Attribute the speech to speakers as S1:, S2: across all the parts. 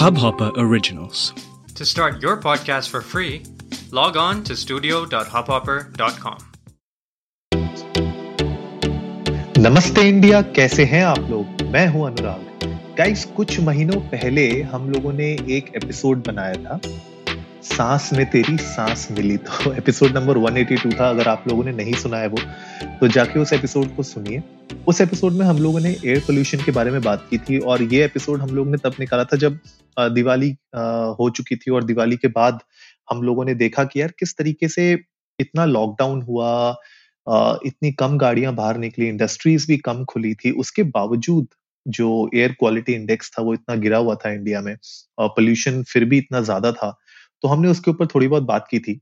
S1: Hubhopper Originals.
S2: To start your podcast for free, log on to studio.hubhopper.com.
S3: नमस्ते India कैसे हैं आप लोग मैं हूँ अनुराग गाइस कुछ महीनों पहले हम लोगों ने एक एपिसोड बनाया था सांस में तेरी सांस मिली तो एपिसोड नंबर 182 था, अगर आप लोगों ने नहीं सुना है वो तो जाके उस एपिसोड को सुनिए। उस एपिसोड में हम लोगों ने एयर पोल्यूशन के बारे में बात की थी और ये एपिसोड हम लोग ने तब निकाला था जब दिवाली हो चुकी थी और दिवाली के बाद हम लोगों ने देखा कि यार किस तरीके से इतना लॉकडाउन हुआ इतनी कम गाड़ियाँ बाहर निकली इंडस्ट्रीज़ भी कम खुली थी। उसके बावजूद जो एयर क्वालिटी इंडेक्स था वो इतना गिरा हुआ था इंडिया में पोल्यूशन फिर भी इतना ज़्यादा था। तो हमने उसके ऊपर थोड़ी बहुत बात की थी।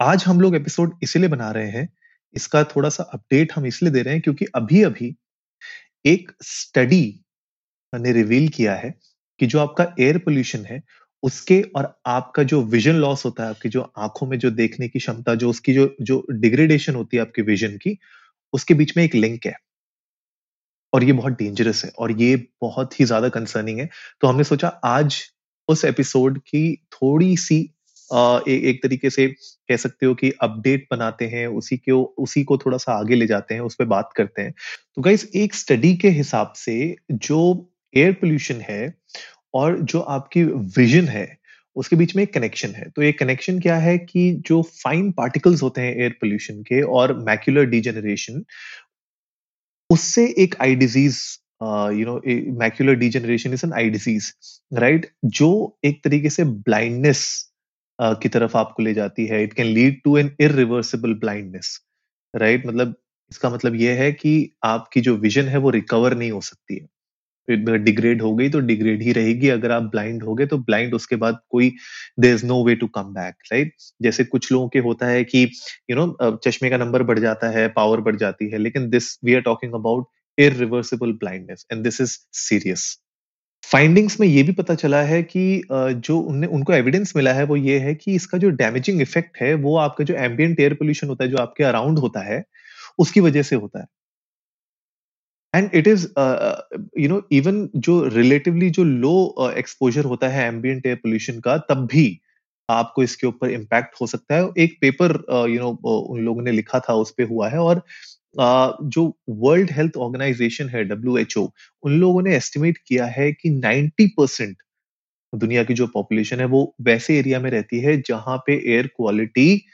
S3: आज हम लोग एपिसोड इसीलिए बना रहे हैं, इसका थोड़ा सा अपडेट हम इसलिए दे रहे हैं क्योंकि अभी अभी एक स्टडी ने रिवील किया है कि जो आपका एयर पोल्यूशन है, उसके और आपका जो विजन लॉस होता है, आपकी जो आँखों में जो देखने की क्षमता, जो उसकी जो जो डिग्रेडेशन होती है आपके विजन की, उसके बीच में एक लिंक है। और ये बहुत डेंजरस है और ये बहुत ही ज़्यादा कंसर्निंग है। तो हमने सोचा आज उस एपिसोड की थोड़ी सी ए, एक तरीके से कह सकते हो कि अपडेट बनाते हैं उसी को उसी को थोड़ा सा आगे ले जाते हैं उस पर बात करते हैं। तो गाइस एक स्टडी के हिसाब से जो एयर पोल्यूशन है और जो आपकी विजन है उसके बीच में एक कनेक्शन है। तो ये कनेक्शन क्या है कि जो फाइन पार्टिकल्स होते हैं एयर पोल्यूशन के और मैक्यूलर डिजेनरेशन उससे एक eye disease you know macular degeneration is an eye disease right जो एक तरीके से ब्लाइंडनेस uh, की तरफ़ आपको ले जाती है it can lead to an irreversible blindness right मतलब इसका मतलब यह है कि आपकी जो विजन है वो रिकवर नहीं हो सकती है। डिग्रेड हो गई तो डिग्रेड ही रहेगी अगर आप ब्लाइंड हो गए तो ब्लाइंड उसके बाद कोई there is no way to come back right जैसे कुछ लोगों के होता है कि यू you नो know, चश्मे का नंबर बढ़ जाता है पावर बढ़ जाती है लेकिन this we are talking about irreversible blindness and this is serious findings में ये भी पता चला है कि जो उन्हें उनको एविडेंस मिला है वो ये है कि इसका जो डैमेजिंग इफ़ेक्ट है, वो आपका जो एम्बियंट एयर पोल्यूशन होता है, जो आपके अराउंड होता है, उसकी वजह से होता है। And it is you know even जो रिलेटिवली जो लो एक्सपोजर होता है एम्बियंट एयर पोल्यूशन का, तब भी आपको इसके ऊपर इम्पैक्ट हो सकता है। एक पेपर यू नो उन लोगों ने लिखा था, उस पर हुआ है और जो वर्ल्ड हेल्थ ऑर्गेनाइजेशन है डब्ल्यू उन लोगों ने एस्टिमेट किया है कि 90 परसेंट दुनिया की जो पॉपुलेशन है वो वैसे एरिया में रहती है जहाँ पे एयर क्वालिटी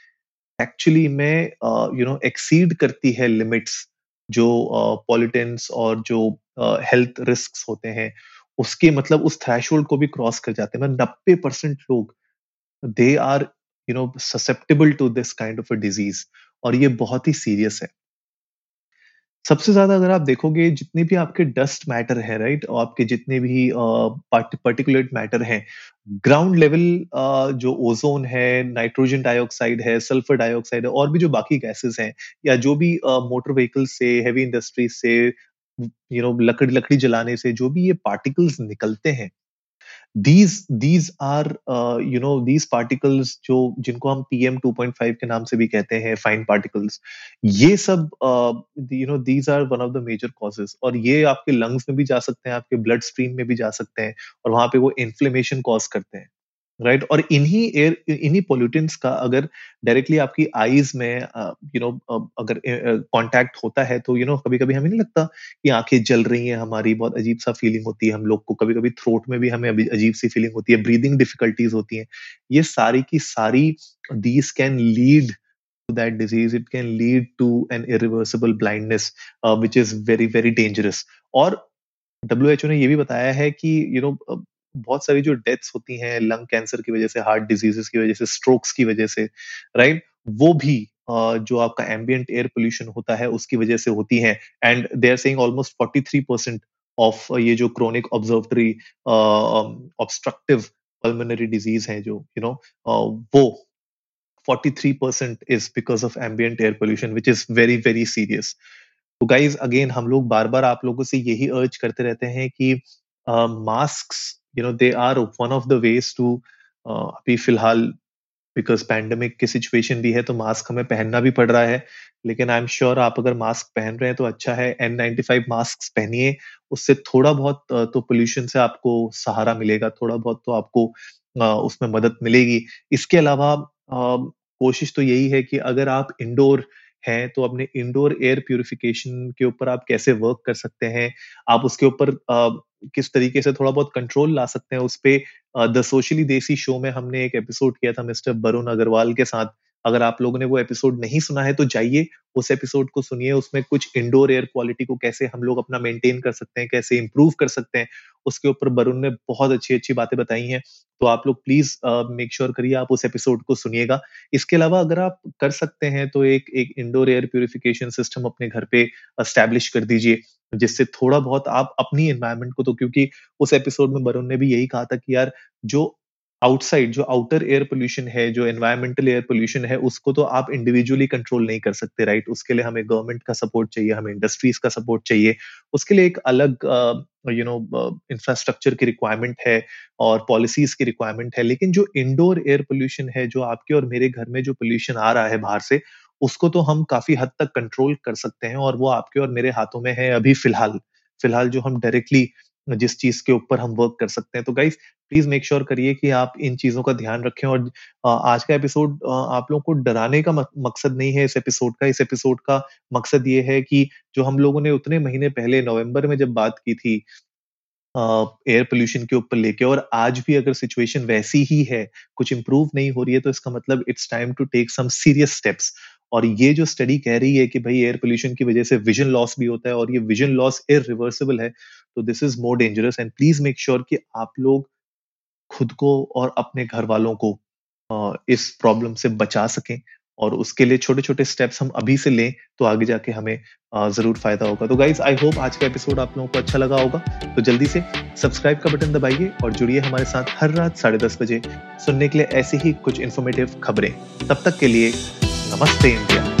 S3: एक्चुअली में यू नो एक्सीड करती है लिमिट्स जो पॉलिटेंस uh, और जो हेल्थ uh, रिस्क होते हैं उसके मतलब उस थ्रेशोल्ड को भी क्रॉस कर जाते हैं। मतलब नब्बे परसेंट लोग they are you know susceptible to this kind of a disease और ये बहुत ही सीरियस है। सबसे ज़्यादा अगर आप देखोगे, जितने भी आपके डस्ट मैटर है राइट और आपके जितने भी पर्टिकुलेट मैटर हैं ग्राउंड लेवल जो ओजोन है नाइट्रोजन डाइऑक्साइड है सल्फ़र डाइऑक्साइड है, और भी जो बाकी गैसेस हैं, या जो भी मोटर व्हीकल से हैवी इंडस्ट्रीज़ से यू नो लकड़ी लकड़ी जलाने से, जो भी ये पार्टिकल्स निकलते हैं these are uh, you know these particles जो जिनको हम पीएम टू पॉइंट फाइव के नाम से भी कहते हैं फाइन पार्टिकल्स ये सब you know these are one of the major causes और ये आपके लंग्स में भी जा सकते हैं आपके ब्लड स्ट्रीम में भी जा सकते हैं और वहाँ पे वो इन्फ्लेमेशन कॉज करते हैं। राइट और इन्हीं एयर इन्हीं पोल्यूटेंट्स का अगर डायरेक्टली आपकी आईज में यू नो अगर कांटेक्ट होता है तो यू नो कभी कभी हमें नहीं लगता कि आँखें जल रही हैं हमारी बहुत अजीब सा फीलिंग होती है हम लोग को कभी कभी थ्रोट में भी हमें अजीब सी फीलिंग होती है ब्रीदिंग डिफिकल्टीज होती हैं। ये सारी की सारी these can lead that disease it can lead to an irreversible blindness uh, which is very very dangerous और WHO ने ये भी बताया है कि यू you नो बहुत सारी जो डेथ्स होती हैं लंग कैंसर की वजह से हार्ट डिजीजेस की वजह से स्ट्रोक्स की वजह से राइट वो भी जो आपका एम्बियंट एयर पोल्यूशन होता है उसकी वजह से होती है। And they are saying almost 43 percent of ये जो chronic observatory obstructive pulmonary disease है जो यू नो वो 43 percent is because of ambient air pollution which is very very serious तो गाइज़ अगेन हम लोग बार बार आप लोगों से यही अर्ज़ करते रहते हैं कि mask uh, you know, they are one of the ways to अभी फ़िलहाल बिकॉज़ पैंडमिक की सिचुएशन भी है तो मास्क हमें पहनना भी पड़ रहा है। लेकिन आई एम श्योर आप अगर मास्क पहन रहे हैं तो अच्छा है एन नाइन्टी फाइव मास्क पहनिए। उससे थोड़ा बहुत तो पोल्यूशन से आपको सहारा मिलेगा, थोड़ा बहुत तो आपको उसमें मदद मिलेगी। इसके अलावा कोशिश तो यही है कि अगर आप इंडोर हैं तो अपने इंडोर एयर प्योरिफिकेशन के ऊपर आप कैसे वर्क कर सकते हैं? आप उसके ऊपर किस तरीके से थोड़ा बहुत कंट्रोल ला सकते हैं उस पर द सोशली देसी शो में हमने एक एपिसोड किया था मिस्टर वरुण अग्रवाल के साथ। अगर आप लोगों ने वो एपिसोड नहीं सुना है तो जाइए, उस एपिसोड को सुनिए, उसमें कुछ इंडोर एयर क्वालिटी को कैसे हम लोग अपना मेंटेन कर सकते हैं, कैसे इंप्रूव कर सकते हैं, उसके ऊपर वरुण ने बहुत अच्छी अच्छी बातें बताई हैं। तो आप लोग प्लीज़ मेक श्योर करिए आप उस एपिसोड को सुनिएगा। इसके अलावा अगर आप कर सकते हैं तो एक एक इंडोर एयर प्योरिफिकेशन सिस्टम अपने घर पे अस्टैब्लिश कर दीजिए, जिससे थोड़ा बहुत आप अपनी एनवायरमेंट को तो क्योंकि उस एपिसोड में वरुण ने भी यही कहा था कि यार, जो आउटसाइड जो आउटर एयर पोल्यूशन है, जो एनवायरमेंटल एयर पोल्यूशन है, उसको तो आप इंडिविजुअली कंट्रोल नहीं कर सकते राइट उसके लिए हमें गवर्नमेंट का सपोर्ट चाहिए, हमें इंडस्ट्रीज़ का सपोर्ट चाहिए। उसके लिए एक अलग यू नो इंफ्रास्ट्रक्चर की रिक्वायरमेंट है और पॉलिसीज़ की रिक्वायरमेंट है। लेकिन जो इंडोर एयर पोल्यूशन है, जो आपके और मेरे घर में जो पोल्यूशन आ रहा है बाहर से, उसको तो हम काफ़ी हद तक कंट्रोल कर सकते हैं और वो आपके और मेरे हाथों में है अभी फ़िलहाल। फ़िलहाल जो हम डायरेक्टली जिस चीज़ के ऊपर हम वर्क कर सकते हैं। तो गाइस प्लीज़ मेक श्योर करिए कि आप इन चीज़ों का ध्यान रखें और आज का एपिसोड आप लोगों को डराने का मकसद नहीं है इस एपिसोड का। इस एपिसोड का मकसद ये है कि जो हम लोगों ने उतने महीने पहले नवंबर में जब बात की थी एयर पोल्यूशन के ऊपर लेके और आज भी अगर सिचुएशन वैसी ही है, कुछ इंप्रूव नहीं हो रही है तो इसका मतलब it's time to take some serious steps और ये जो स्टडी कह रही है कि भाई एयर पोल्यूशन की वजह से विजन लॉस भी होता है और ये विजन लॉस इरिवर्सिबल है तो this is more dangerous and please make sure कि आप लोग खुद को और अपने घर वालों को इस प्रॉब्लम से बचा सकें और उसके लिए छोटे छोटे स्टेप्स हम अभी से लें तो आगे जाके हमें ज़रूर फ़ायदा होगा। तो गाइज़ आई होप आज का एपिसोड आप लोगों को अच्छा लगा होगा। तो जल्दी से सब्सक्राइब का बटन दबाइए और जुड़िए हमारे साथ हर रात साढ़े दस बजे सुनने के लिए ऐसी ही कुछ इन्फॉर्मेटिव खबरें। तब तक के लिए नमस्ते इंडिया।